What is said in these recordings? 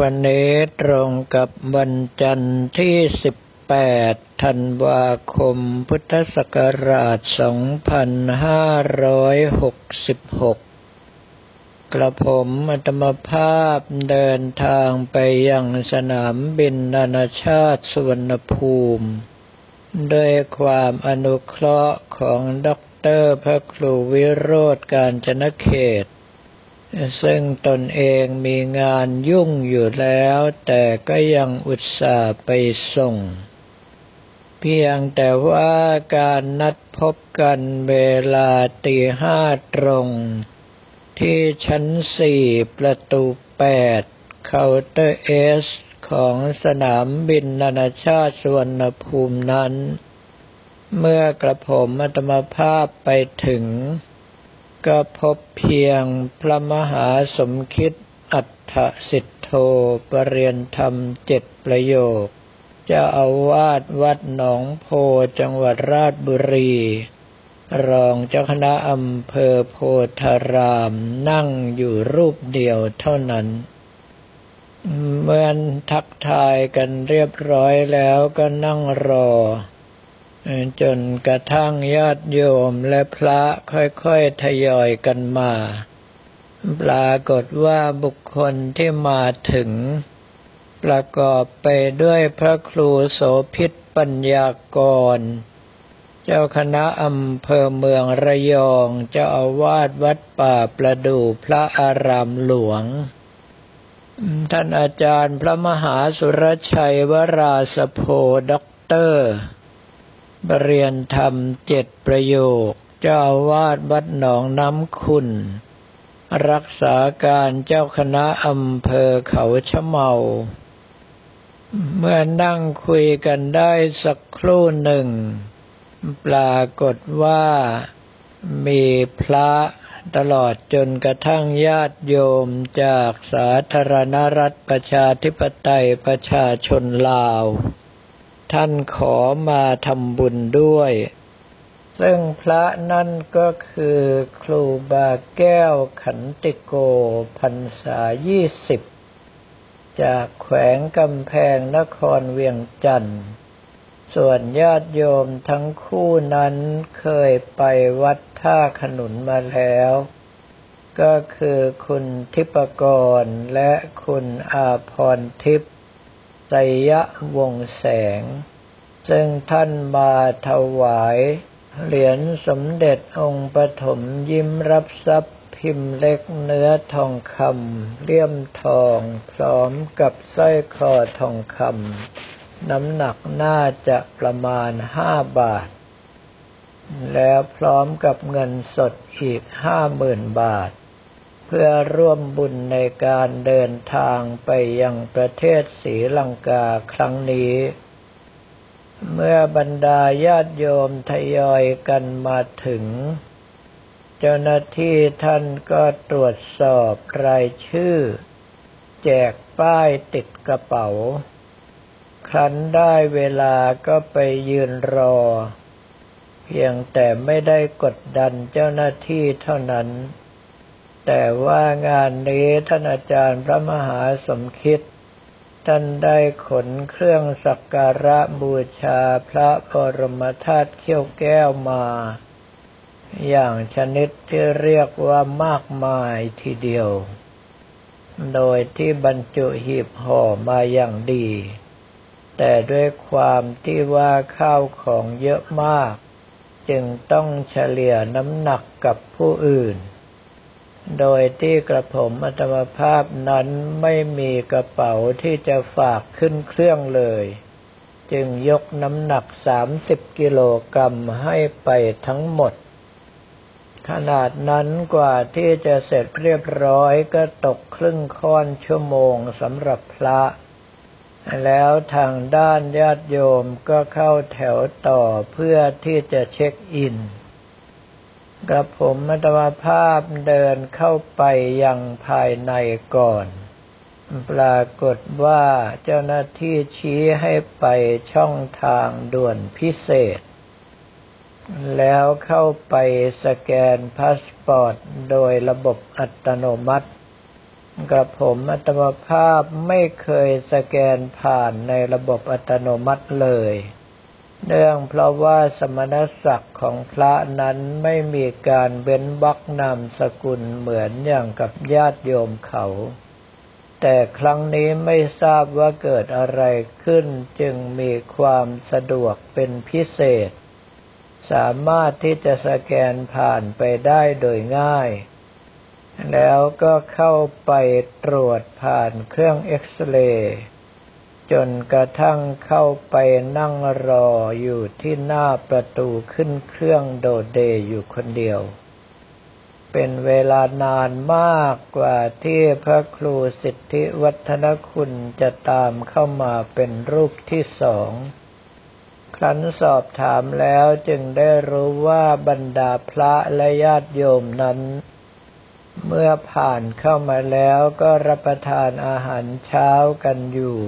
วันนี้ตรงกับวันจันทร์ที่ 18 ธันวาคม พุทธศักราช 2566 กระผมอาตมภาพเดินทางไปยังสนามบินนานาชาติสุวรรณภูมิด้วยความอนุเคราะห์ของด็อกเตอร์พระครูวิโรจน์กาญจนเขต ซึ่งตนเองมีงานยุ่งอยู่แล้ว แต่ก็ยังอุตส่าห์ไปส่ง เพียงแต่ว่าการนัดพบกันเวลาตีห้าตรง ที่ชั้นสี่ประตูแปดเคาน์เตอร์เอสของสนามบินนานาชาติสวนภูมินั้น เมื่อกระผมอัตมภาพไปถึง ก็พบเพียงพระมหาสมคิดอัฏฐสิทโธปรริยนธรรมเจ็ดประโยคจะอาวาสวัดหนองโพจังหวัดราชบุรี รองเจ้าคณะอำเภอโพธารามนั่งอยู่รูปเดียวเท่านั้น เมื่อทักทายกันเรียบร้อยแล้วก็นั่งรอ จนกระทั่งญาติโยมและพระค่อยๆทยอยกันมา ปรากฏว่าบุคคลที่มาถึง ประกอบไปด้วยพระครูโสพิษปัญญากร เจ้าคณะอำเภอเมืองระยองเจ้าอาวาสวัดป่าประดูพระอารามหลวง ท่านอาจารย์พระมหาสุรชัยวราสโพด็อกเตอร์ เรียนธรรมเจ็ดประโยค เจ้าวาดวัดหนองน้ำคุณ รักษาการเจ้าคณะอำเภอเขาชะเมา เมื่อนั่งคุยกันได้สักครู่หนึ่ง ปรากฏว่ามีพระตลอดจนกระทั่งญาติโยมจากสาธารณรัฐประชาธิปไตยประชาชนลาว ท่านขอมาทำบุญด้วย ซึ่งพระนั่นก็คือครูบาแก้วขันติโกพรรษายี่สิบจากแขวงกำแพงนครเวียงจันทร์ ส่วนญาติโยมทั้งคู่นั้นเคยไปวัดท่าขนุนมาแล้ว ก็คือคุณทิปกรและคุณอาพรทิพย์ ไตยะวงแสง ซึ่งท่านมาถวาย เหรียญสมเด็จองค์ปฐมยิ้มรับทรัพย์พิมพ์เล็กเนื้อทองคำเลี่ยมทองพร้อมกับสร้อยคอทองคำน้ำหนักน่าจะประมาณห้าบาท แล้วพร้อมกับเงินสดอีกห้าหมื่นบาท เพื่อร่วมบุญในการเดินทางไปยังประเทศศรีลังกาครั้งนี้ เมื่อบรรดาญาติโยมทยอยกันมาถึง เจ้าหน้าที่ท่านก็ตรวจสอบรายชื่อ แจกป้ายติดกระเป๋า ครั้นได้เวลาก็ไปยืนรอ เพียงแต่ไม่ได้กดดันเจ้าหน้าที่เท่านั้น แต่ว่างานนี้ท่านอาจารย์พระมหาสมคิด ท่านได้ขนเครื่องสักการะบูชาพระบรมธาตุเขี้ยวแก้วมา อย่างชนิดที่เรียกว่ามากมายทีเดียว โดยที่บรรจุหีบห่อมาอย่างดี แต่ด้วยความที่ว่าข้าวของเยอะมาก จึงต้องเฉลี่ยน้ำหนักกับผู้อื่น โดยที่กระผมอัตมภาพนั้นไม่มีกระเป๋าที่จะฝากขึ้นเครื่องเลย จึงยกน้ำหนักสามสิบกิโลกรัมให้ไปทั้งหมด ขนาดนั้นกว่าที่จะเสร็จเรียบร้อยก็ตกครึ่งค่อนชั่วโมงสำหรับพระ แล้วทางด้านญาติโยมก็เข้าแถวต่อเพื่อที่จะเช็คอิน กระผมมัตมภาพเดินเข้าไปยังภายในก่อน ปรากฏว่าเจ้าหน้าที่ชี้ให้ไปช่องทางด่วนพิเศษ แล้วเข้าไปสแกนพาสปอร์ตโดยระบบอัตโนมัติกระผมอาตมภาพไม่เคยสแกนผ่านในระบบอัตโนมัติเลย เนื่องเพราะว่าสมณศักดิ์ของพระนั้นไม่มีการเว้นวรรคนามสกุลเหมือนอย่างกับญาติโยมเขา แต่ครั้งนี้ไม่ทราบว่าเกิดอะไรขึ้นจึงมีความสะดวกเป็นพิเศษ สามารถที่จะสแกนผ่านไปได้โดยง่าย แล้วก็เข้าไปตรวจผ่านเครื่องเอ็กซเรย์ จนกระทั่งเข้าไปนั่งรออยู่ที่หน้าประตูขึ้นเครื่องโดดเดอยู่คนเดียว เป็นเวลานานมากกว่าที่พระครูสิทธิวัฒนคุณจะตามเข้ามาเป็นรูปที่สองครั้นสอบถามแล้วจึงได้รู้ว่าบรรดาพระและญาติโยมนั้น เมื่อผ่านเข้ามาแล้วก็รับประทานอาหารเช้ากันอยู่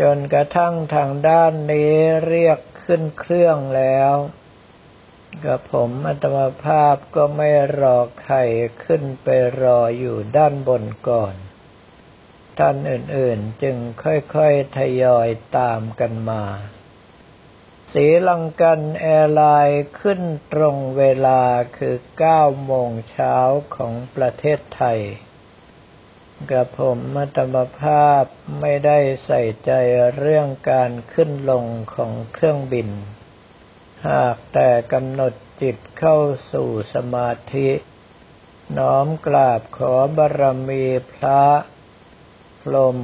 จนกระทั่งทางด้านนี้เรียกขึ้นเครื่องแล้วกับผมอัตมาภาพก็ไม่รอใครขึ้นไปรออยู่ด้านบนก่อน ท่านอื่นๆจึงค่อยๆทยอยตามกันมาสีลังกันแอร์ไลน์ขึ้นตรงเวลาคือ 9 โมงเช้าของประเทศไทย กระผมมัตมภาพไม่ได้ใส่ใจเรื่องการขึ้นลงของเครื่องบิน หากแต่กำหนดจิตเข้าสู่สมาธิ น้อมกราบขอบารมีพระพรม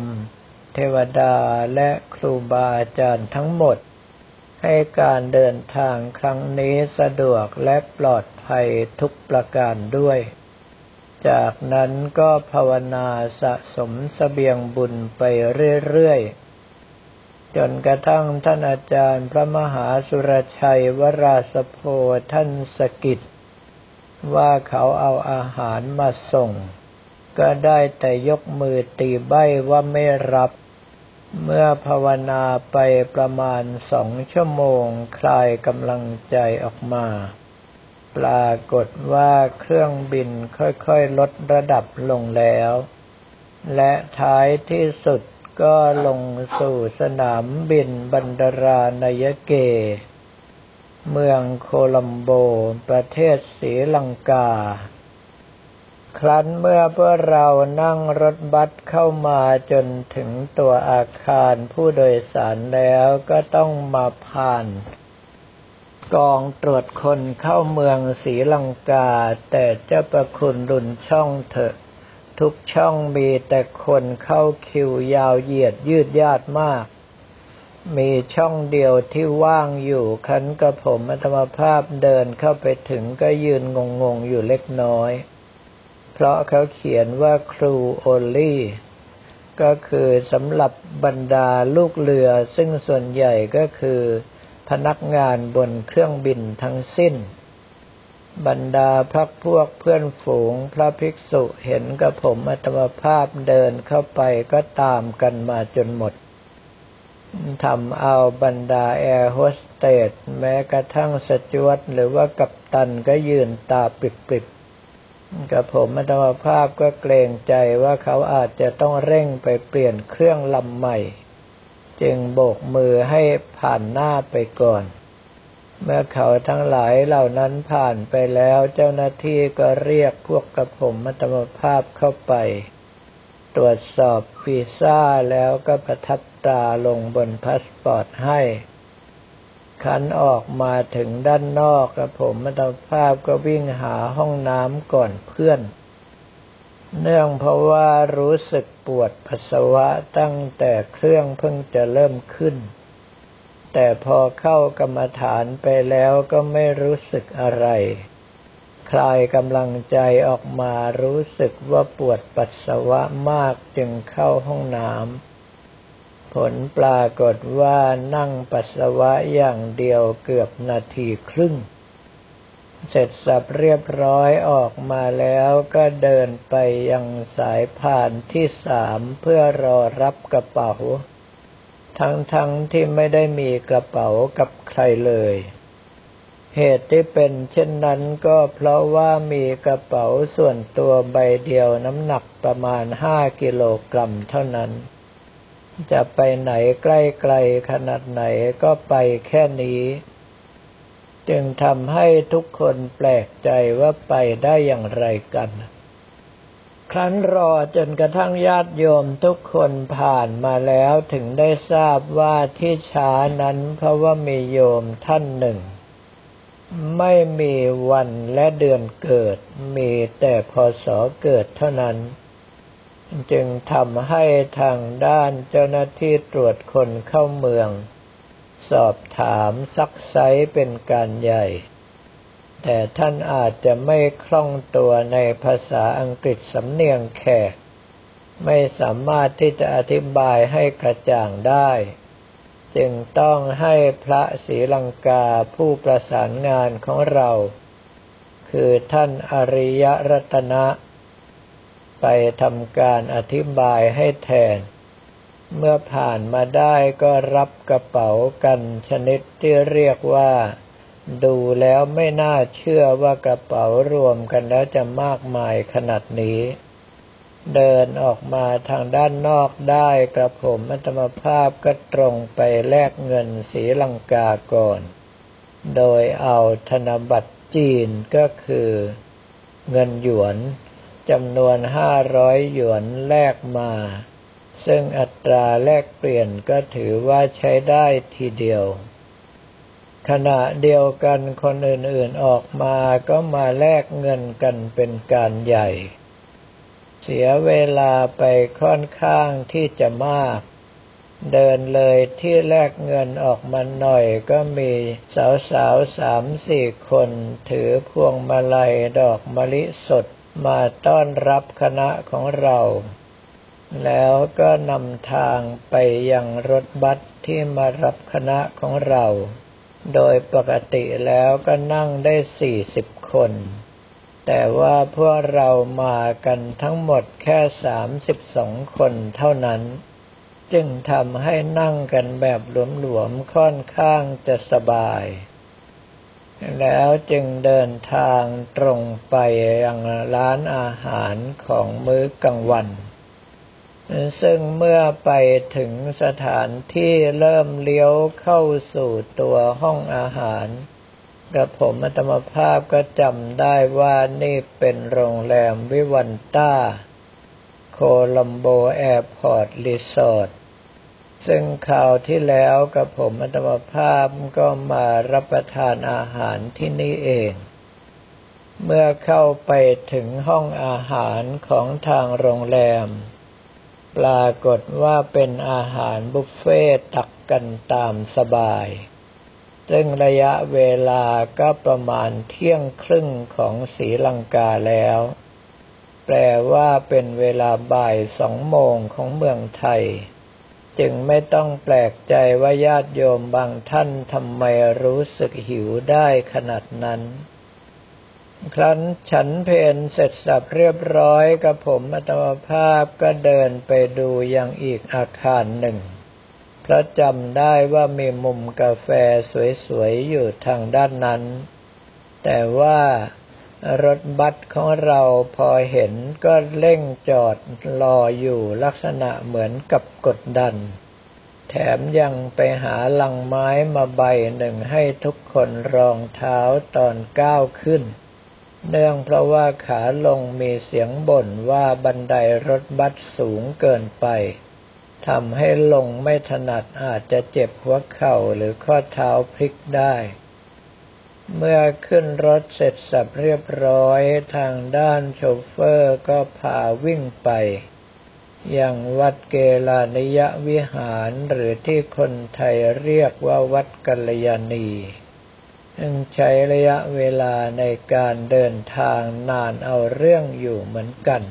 เทวดาและครูบาอาจารย์ทั้งหมด ให้การเดินทางครั้งนี้สะดวกและปลอดภัยทุกประการด้วย จากนั้นก็ภาวนาสะสมสเสบียงบุญไปเรื่อยๆ จนกระทั่งท่านอาจารย์พระมหาสุรชัยวราสโพท่านสกิดว่าเขาเอาอาหารมาส่ง ก็ได้แต่ยกมือตีใบ้ว่าไม่รับ เมื่อภาวนาไปประมาณสองชั่วโมงคลายกำลังใจออกมา ปรากฏว่าเครื่องบินค่อยๆ ลดระดับลงแล้ว และท้ายที่สุดก็ลงสู่สนามบินบันดารานายเก เมืองโคลัมโบ ประเทศศรีลังกา ครั้นเมื่อพวกเรานั่งรถบัสเข้ามาจนถึงตัวอาคารผู้โดยสารแล้วก็ต้องมาผ่าน กองตรวจคนเข้าเมืองศรีลังกา แต่เจ้าประคุณรุนช่องเถอะ ทุกช่องมีแต่คนเข้าคิวยาวเหยียดยืดยาดมาก มีช่องเดียวที่ว่างอยู่คันกระผมอัตมภาพเดินเข้าไปถึงก็ยืนงงๆอยู่เล็กน้อย เพราะเขาเขียนว่าครูโอลี่ก็คือสำหรับบรรดาลูกเรือซึ่งส่วนใหญ่ก็คือ พนักงานบนเครื่องบินทั้งสิ้น บรรดาพรรคพวกเพื่อนฝูงพระภิกษุเห็นกระผมอาตมภาพเดินเข้าไปก็ตามกันมาจนหมดทำเอาบรรดาแอร์โฮสเตสแม้กระทั่งสจ๊วตหรือว่ากัปตันก็ยืนตาปริบกระผมอาตมภาพก็เกรงใจว่าเขาอาจจะต้องเร่งไปเปลี่ยนเครื่องลำใหม่ จึงโบกมือให้ผ่านหน้าไปก่อน เมื่อเขาทั้งหลายเหล่านั้นผ่านไปแล้วเจ้าหน้าที่ก็เรียกพวกกระผมอาตมภาพเข้าไป ตรวจสอบวีซ่าแล้วก็ประทับตาลงบนพาสปอร์ตให้ครั้นออกมาถึงด้านนอกกระผมอาตภาพก็วิ่งหาห้องน้ำก่อนเพื่อน เนื่องเพราะว่ารู้สึกปวดปัสสาวะตั้งแต่เครื่องเพิ่งจะเริ่มขึ้น แต่พอเข้ากรรมฐานไปแล้วก็ไม่รู้สึกอะไร คลายกำลังใจออกมารู้สึกว่าปวดปัสสาวะมากจึงเข้าห้องน้ำผลปรากฏว่านั่งปัสสาวะอย่างเดียวเกือบนาทีครึ่ง เสร็จสับเรียบร้อยออกมาแล้วก็เดินไปยังสายผ่านที่สามเพื่อรอรับกระเป๋า ทั้งๆทที่ไม่ได้มีกระเป๋ากับใครเลย เหตุที่เป็นเช่นนั้นก็เพราะว่ามีกระเป๋าส่วนตัวใบเดียวน้ำหนักประมาณห้ากิโลกรัมเท่านั้น จะไปไหนใกล้ๆขนาดไหนก็ไปแค่นี้ จึงทำให้ทุกคนแปลกใจว่าไปได้อย่างไรกัน ครั้นรอจนกระทั่งญาติโยมทุกคนผ่านมาแล้วถึงได้ทราบว่าที่ช้านั้นเพราะว่ามีโยมท่านหนึ่ง ไม่มีวันและเดือนเกิด มีแต่พศเกิดเท่านั้น จึงทำให้ทางด้านเจ้าหน้าที่ตรวจคนเข้าเมือง สอบถามซักไซเป็นการใหญ่ แต่ท่านอาจจะไม่คล่องตัวในภาษาอังกฤษสำเนียงแขก ไม่สามารถที่จะอธิบายให้กระจ่างได้ จึงต้องให้พระศรีลังกาผู้ประสานงานของเรา คือท่านอริยรัตนะ ไปทำการอธิบายให้แทน เมื่อผ่านมาได้ก็รับกระเป๋ากันชนิดที่เรียกว่า ดูแล้วไม่น่าเชื่อว่ากระเป๋ารวมกันแล้วจะมากมายขนาดนี้ เดินออกมาทางด้านนอกได้กระผมอัตมภาพก็ตรงไปแลกเงินสีลังกาก่อน โดยเอาธนบัตรจีนก็คือเงินหยวนจำนวนห้าร้อยหยวนแลกมา ซึ่งอัตราแลกเปลี่ยนก็ถือว่าใช้ได้ทีเดียว ขณะเดียวกันคนอื่นๆออกมาก็มาแลกเงินกันเป็นการใหญ่ เสียเวลาไปค่อนข้างที่จะมาก เดินเลยที่แลกเงินออกมาหน่อยก็มีสาวๆสามสี่คนถือพวงมาลัยดอกมะลิสดมาต้อนรับคณะของเรา แล้วก็นำทางไปยังรถบัสที่มารับคณะของเรา โดยปกติแล้วก็นั่งได้สี่สิบคน แต่ว่าพวกเรามากันทั้งหมดแค่สามสิบสองคนเท่านั้น จึงทำให้นั่งกันแบบหลวมๆค่อนข้างจะสบาย แล้วจึงเดินทางตรงไปยังร้านอาหารของมื้อกลางวัน ซึ่งเมื่อไปถึงสถานที่เริ่มเลี้ยวเข้าสู่ตัวห้องอาหารกระผมอาตมภาพก็จำได้ว่านี่เป็นโรงแรม Vivanta Colombo Airport Resort ซึ่งคราวที่แล้วกระผมอาตมภาพก็มารับประทานอาหารที่นี่เอง เมื่อเข้าไปถึงห้องอาหารของทางโรงแรม ปรากฏว่าเป็นอาหารบุฟเฟ่ตักกันตามสบาย ซึ่งระยะเวลาก็ประมาณเที่ยงครึ่งของสีลังกาแล้ว แปลว่าเป็นเวลาบ่ายสองโมงของเมืองไทย จึงไม่ต้องแปลกใจว่าญาติโยมบางท่านทำไมรู้สึกหิวได้ขนาดนั้น ครั้นฉันเพนเสร็จสับเรียบร้อยกับผมอัตมภาพก็เดินไปดูยังอีกอาคารหนึ่ง เพราะจำได้ว่ามีมุมกาแฟสวยๆ อยู่ทางด้านนั้น แต่ว่ารถบัสของเราพอเห็นก็เร่งจอดรออยู่ลักษณะเหมือนกับกดดัน แถมยังไปหาลังไม้มาใบหนึ่งให้ทุกคนรองเท้าตอนก้าวขึ้น เนื่องเพราะว่าขาลงมีเสียงบ่นว่าบันไดรถบัสสูงเกินไปทำให้ลงไม่ถนัดอาจจะเจ็บหัวเข่าหรือข้อเท้าพลิกได้ เมื่อขึ้นรถเสร็จสับเรียบร้อยทางด้านโชเฟอร์ก็พาวิ่งไปยังวัดเกลานิยวิหารหรือที่คนไทยเรียกว่าวัดกัลยาณี จึงใช้ระยะเวลาในการเดินทางนานเอาเรื่องอยู่เหมือนกัน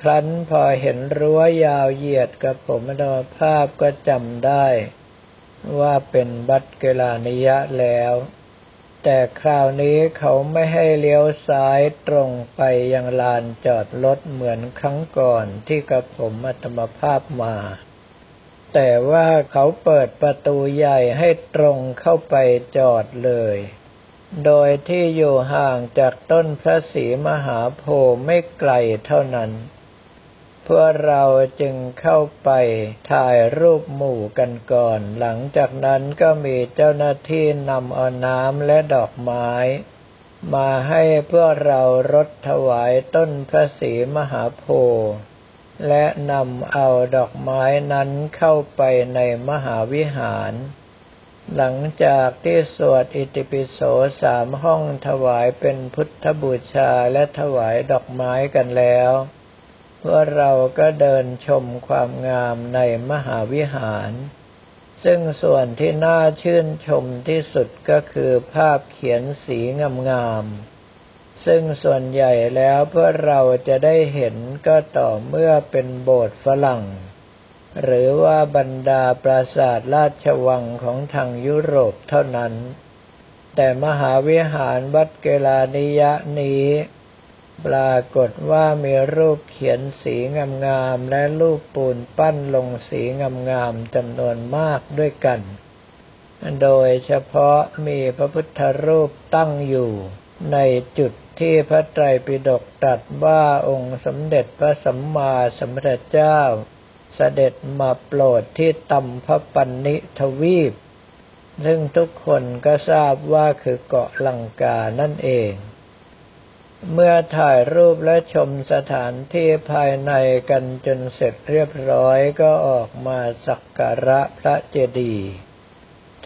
ครั้นพอเห็นรั้วยาวเหยียดกับผมดอภาพก็จำได้ ว่าเป็นบัตเกลานิยะแล้ว แต่คราวนี้เขาไม่ให้เลี้ยวซ้ายตรงไปยังลานจอดรถเหมือนครั้งก่อนที่กับผมอัตมภาพมา แต่ว่าเขาเปิดประตูใหญ่ให้ตรงเข้าไปจอดเลย โดยที่อยู่ห่างจากต้นพระศรีมหาโพธิ์ไม่ไกลเท่านั้น เพวกเราจึงเข้าไปถ่ายรูปหมู่กันก่อน หลังจากนั้นก็มีเจ้าหน้าที่นำเอาน้ำและดอกไม้ มาให้เพวกเรารดถวายต้นพระศรีมหาโพธิ์ และนำเอาดอกไม้นั้นเข้าไปในมหาวิหาร หลังจากที่สวดอิติปิโสสามห้องถวายเป็นพุทธบูชาและถวายดอกไม้กันแล้วพวกเราก็เดินชมความงามในมหาวิหาร ซึ่งส่วนที่น่าชื่นชมที่สุดก็คือภาพเขียนสีงามๆ ซึ่งส่วนใหญ่แล้วเพื่อเราจะได้เห็นก็ต่อเมื่อเป็นโบสถ์ฝรั่ง หรือว่าบรรดาปราสาทราชวังของทางยุโรปเท่านั้น แต่มหาวิหารวัดเกลานิยะนี้ ปรากฏว่ามีรูปเขียนสีงามๆและรูปปูนปั้นลงสีงามๆจำนวนมากด้วยกัน โดยเฉพาะมีพระพุทธรูปตั้งอยู่ในจุด ที่พระไตรปิฎกตรัสว่าองค์สมเด็จพระสัมมาสัมพุทธเจ้า เสด็จมาโปรดที่ตัมพปันนิทวีป ซึ่งทุกคนก็ทราบว่าคือเกาะลังกานั่นเอง เมื่อถ่ายรูปและชมสถานที่ภายในกันจนเสร็จเรียบร้อยก็ออกมาสักการะพระเจดีย์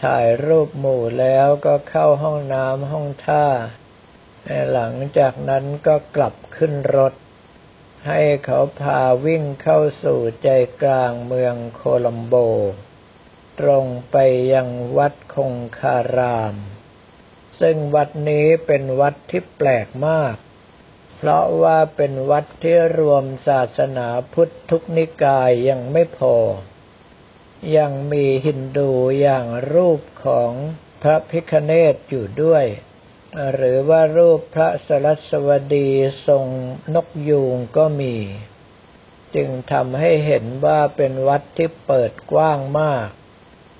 ถ่ายรูปหมู่แล้วก็เข้าห้องน้ำห้องท่า หลังจากนั้นก็กลับขึ้นรถ ให้เขาพาวิ่งเข้าสู่ใจกลางเมืองโคลัมโบ ตรงไปยังวัดคงคาราม ซึ่งวัดนี้เป็นวัดที่แปลกมาก เพราะว่าเป็นวัดที่รวมศาสนาพุทธทุกนิกายยังไม่พอ ยังมีฮินดูอย่างรูปของพระพิคเนตอยู่ด้วย หรือว่ารูปพระสรัสวดีทรงนกยูงก็มี จึงทำให้เห็นว่าเป็นวัดที่เปิดกว้างมาก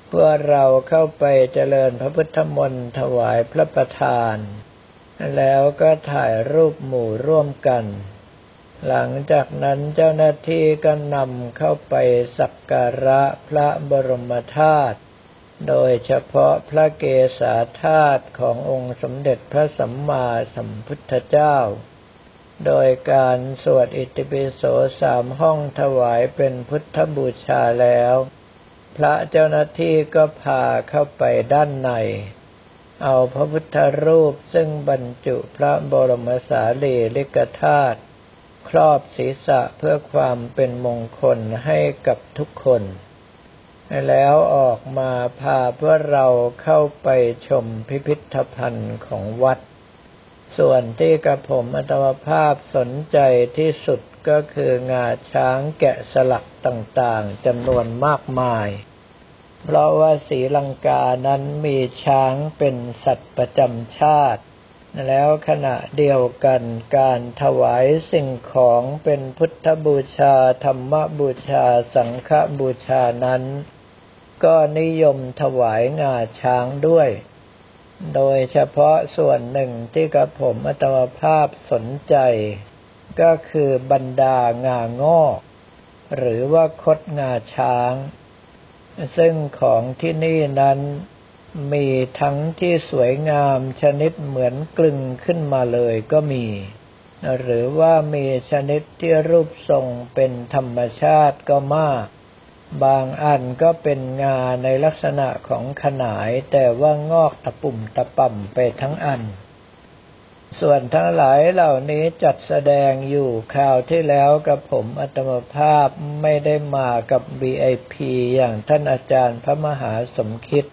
เพื่อเราเข้าไปเจริญพระพุทธมนต์ถวายพระประธาน แล้วก็ถ่ายรูปหมู่ร่วมกัน หลังจากนั้นเจ้าหน้าที่ก็นำเข้าไปสักการะพระบรมธาตุ โดยเฉพาะพระเกศาธาตุขององค์สมเด็จพระสัมมาสัมพุทธเจ้า โดยการสวดอิติปิโสสามห้องถวายเป็นพุทธบูชาแล้ว พระเจ้าหน้าที่ก็พาเข้าไปด้านใน เอาพระพุทธรูปซึ่งบรรจุพระบรมสารีริกธาตุครอบศีรษะเพื่อความเป็นมงคลให้กับทุกคน แล้วออกมาพาเพื่อเราเข้าไปชมพิพิธภัณฑ์ของวัด ส่วนที่กระผมอัตมภาพสนใจที่สุดก็คืองาช้างแกะสลักต่างๆจำนวนมากมาย เพราะว่าสีลังกานั้นมีช้างเป็นสัตว์ประจำชาติ แล้วขณะเดียวกันการถวายสิ่งของเป็นพุทธบูชาธรรมบูชาสังฆบูชานั้น ก็นิยมถวายงาช้างด้วย โดยเฉพาะส่วนหนึ่งที่กระผมอัตมภาพสนใจ ก็คือบรรดางางอกหรือว่าคดงาช้าง ซึ่งของที่นี่นั้นมีทั้งที่สวยงามชนิดเหมือนกลึงขึ้นมาเลยก็มี หรือว่ามีชนิดที่รูปทรงเป็นธรรมชาติก็มาก บางอันก็เป็นงาในลักษณะของขนายแต่ว่างอกตะปุ่มตะป่ำไปทั้งอัน ส่วนทั้งหลายเหล่านี้จัดแสดงอยู่คราวที่แล้วกับผมอัตมภาพไม่ได้มากับ VIP อย่างท่านอาจารย์พระมหาสมคิด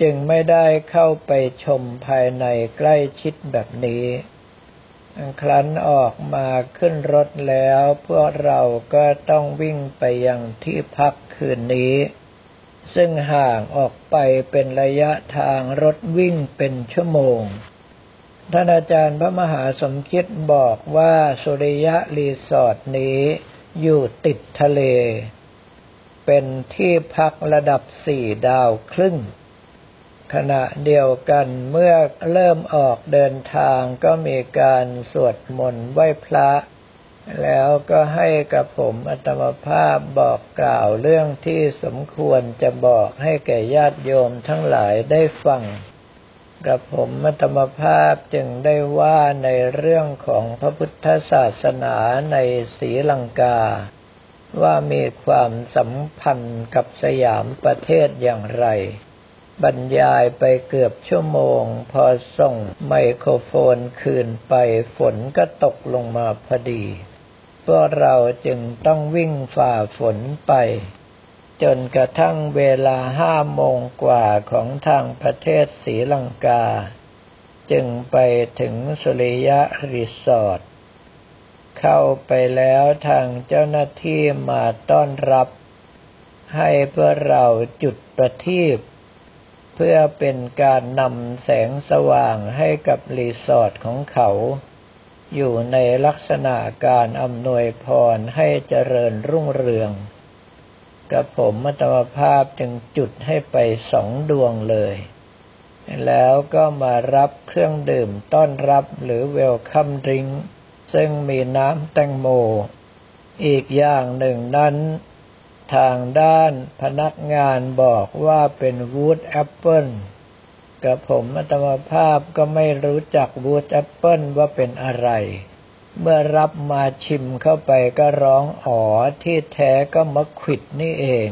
จึงไม่ได้เข้าไปชมภายในใกล้ชิดแบบนี้ ครั้นออกมาขึ้นรถแล้ว พวกเราก็ต้องวิ่งไปยังที่พักคืนนี้ ซึ่งห่างออกไปเป็นระยะทางรถวิ่งเป็นชั่วโมง ท่านอาจารย์พระมหาสมคิดบอกว่าสุริยะรีสอร์ทนี้อยู่ติดทะเล เป็นที่พักระดับสี่ดาวครึ่ง ขณะเดียวกันเมื่อเริ่มออกเดินทางก็มีการสวดมนต์ไหว้พระ แล้วก็ให้กับผมอัตมภาพบอกกล่าวเรื่องที่สมควรจะบอกให้แก่ญาติโยมทั้งหลายได้ฟังกับผมมัตมภาพจึงได้ว่าในเรื่องของพระพุทธศาสนาในศรีลังกา ว่ามีความสัมพันธ์กับสยามประเทศอย่างไร บรรยายไปเกือบชั่วโมง พอส่งไมโครโฟนคืนไปฝนก็ตกลงมาพอดี พวกเราจึงต้องวิ่งฝ่าฝนไป จนกระทั่งเวลาห้าโมงกว่าของทางประเทศศรีลังกา จึงไปถึงสุริยะรีสอร์ทเข้าไปแล้วทางเจ้าหน้าที่มาต้อนรับ ให้พวกเราจุดประทีป เพื่อเป็นการนำแสงสว่างให้กับรีสอร์ทของเขา อยู่ในลักษณะการอำนวยพรให้เจริญรุ่งเรืองกระผมอาตมภาพจึงจุดให้ไปสองดวงเลย แล้วก็มารับเครื่องดื่มต้อนรับหรือ welcome drink ซึ่งมีน้ำแตงโม อีกอย่างหนึ่งนั้น ทางด้านพนักงานบอกว่าเป็น wood apple กระผมอาตมภาพก็ไม่รู้จัก wood apple ว่าเป็นอะไร เมื่อรับมาชิมเข้าไปก็ร้องอ๋อที่แท้ก็มะขิดนี่เอง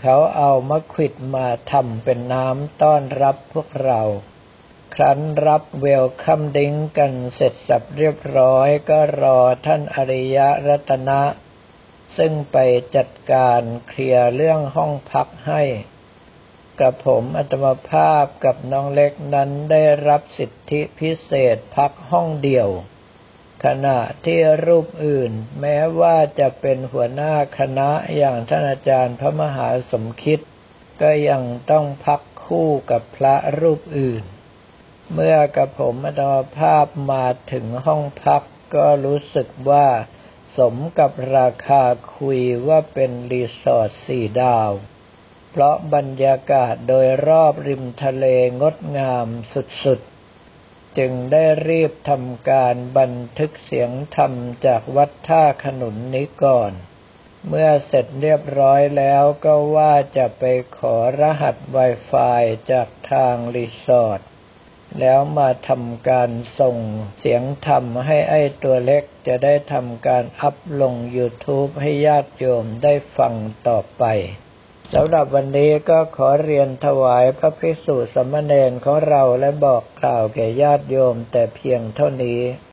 เขาเอามะขิดมาทำเป็นน้ำต้อนรับพวกเรา ครั้นรับเวลคัมดิ้งกันเสร็จสับเรียบร้อยก็รอท่านอริยรัตนะ ซึ่งไปจัดการเคลียร์เรื่องห้องพักให้ กับผมอัตมภาพกับน้องเล็กนั้นได้รับสิทธิพิเศษพักห้องเดียว ขณะที่รูปอื่น แม้ว่าจะเป็นหัวหน้าคณะอย่างท่านอาจารย์พระมหาสมคิด ก็ยังต้องพักคู่กับพระรูปอื่น เมื่อกระผมอัตมภาพมาถึงห้องพักก็รู้สึกว่า สมกับราคาคุยว่าเป็นรีสอร์ทสี่ดาว เพราะบรรยากาศโดยรอบริมทะเลงดงามสุดๆ จึงได้รีบทำการบันทึกเสียงธรรมจากวัดท่าขนุนนี้ก่อน เมื่อเสร็จเรียบร้อยแล้วก็ว่าจะไปขอรหัส Wi-Fi จากทางรีสอร์ท แล้วมาทำการส่งเสียงธรรมให้ไอ้ตัวเล็กจะได้ทำการอัพลง YouTube ให้ญาติโยมได้ฟังต่อไปสำหรับวันนี้ก็ขอเรียนถวายพระภิกษุสมณเณรของเราและบอกกล่าวแก่ญาติโยมแต่เพียงเท่านี้